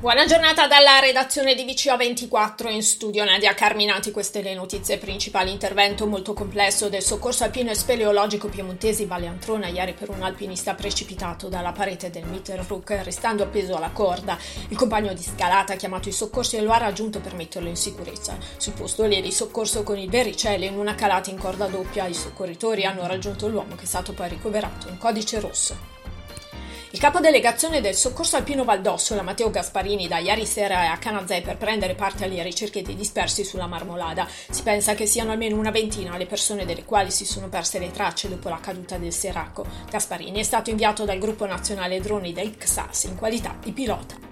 Buona giornata dalla redazione di VCO24 in studio Nadia Carminati, queste le notizie principali. Intervento molto complesso del soccorso alpino e speleologico piemontesi Valle Antrona ieri per un alpinista precipitato dalla parete del Mittelruck restando appeso alla corda. Il compagno di scalata ha chiamato i soccorsi e lo ha raggiunto per metterlo in sicurezza. Sul posto lì di soccorso con il Verricelli in una calata in corda doppia i soccorritori hanno raggiunto l'uomo che è stato poi ricoverato in codice rosso. Il capodelegazione del Soccorso Alpino Valdossola, Matteo Gasparini, da ieri sera è a Canazè per prendere parte alle ricerche dei dispersi sulla Marmolada. Si pensa che siano almeno una ventina le persone delle quali si sono perse le tracce dopo la caduta del Seracco. Gasparini è stato inviato dal gruppo nazionale droni del XAS in qualità di pilota.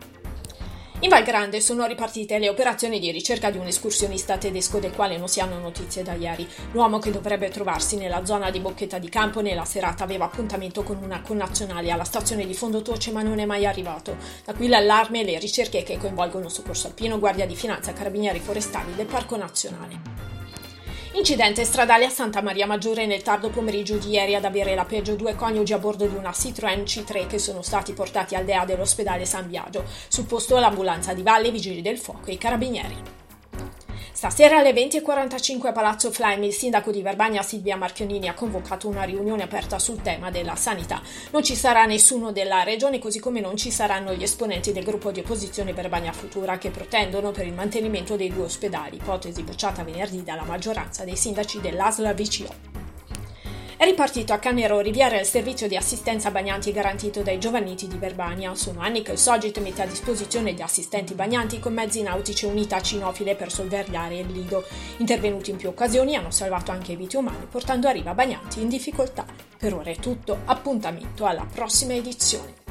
In Val Grande sono ripartite le operazioni di ricerca di un escursionista tedesco del quale non si hanno notizie da ieri. L'uomo che dovrebbe trovarsi nella zona di Bocchetta di Campo nella serata aveva appuntamento con una connazionale alla stazione di Fondotoce ma non è mai arrivato. Da qui l'allarme e le ricerche che coinvolgono Soccorso Alpino, Guardia di Finanza, Carabinieri Forestali del Parco Nazionale. Incidente stradale a Santa Maria Maggiore nel tardo pomeriggio di ieri ad avere la peggio due coniugi a bordo di una Citroën C3 che sono stati portati al DEA dell'ospedale San Biagio. Sul posto l'ambulanza di Valle, i vigili del fuoco e i carabinieri. Stasera alle 20.45 a Palazzo Flaim il sindaco di Verbania Silvia Marchionini ha convocato una riunione aperta sul tema della sanità. Non ci sarà nessuno della regione così come non ci saranno gli esponenti del gruppo di opposizione Verbania Futura che protendono per il mantenimento dei due ospedali, ipotesi bocciata venerdì dalla maggioranza dei sindaci dell'ASLA VCO. È ripartito a Canero Riviera il servizio di assistenza bagnanti garantito dai giovaniti di Verbania. Sono anni che il Sogit mette a disposizione di assistenti bagnanti con mezzi nautici e unità cinofile per sorvegliare il lido. Intervenuti in più occasioni hanno salvato anche vite umane portando a riva bagnanti in difficoltà. Per ora è tutto, appuntamento alla prossima edizione.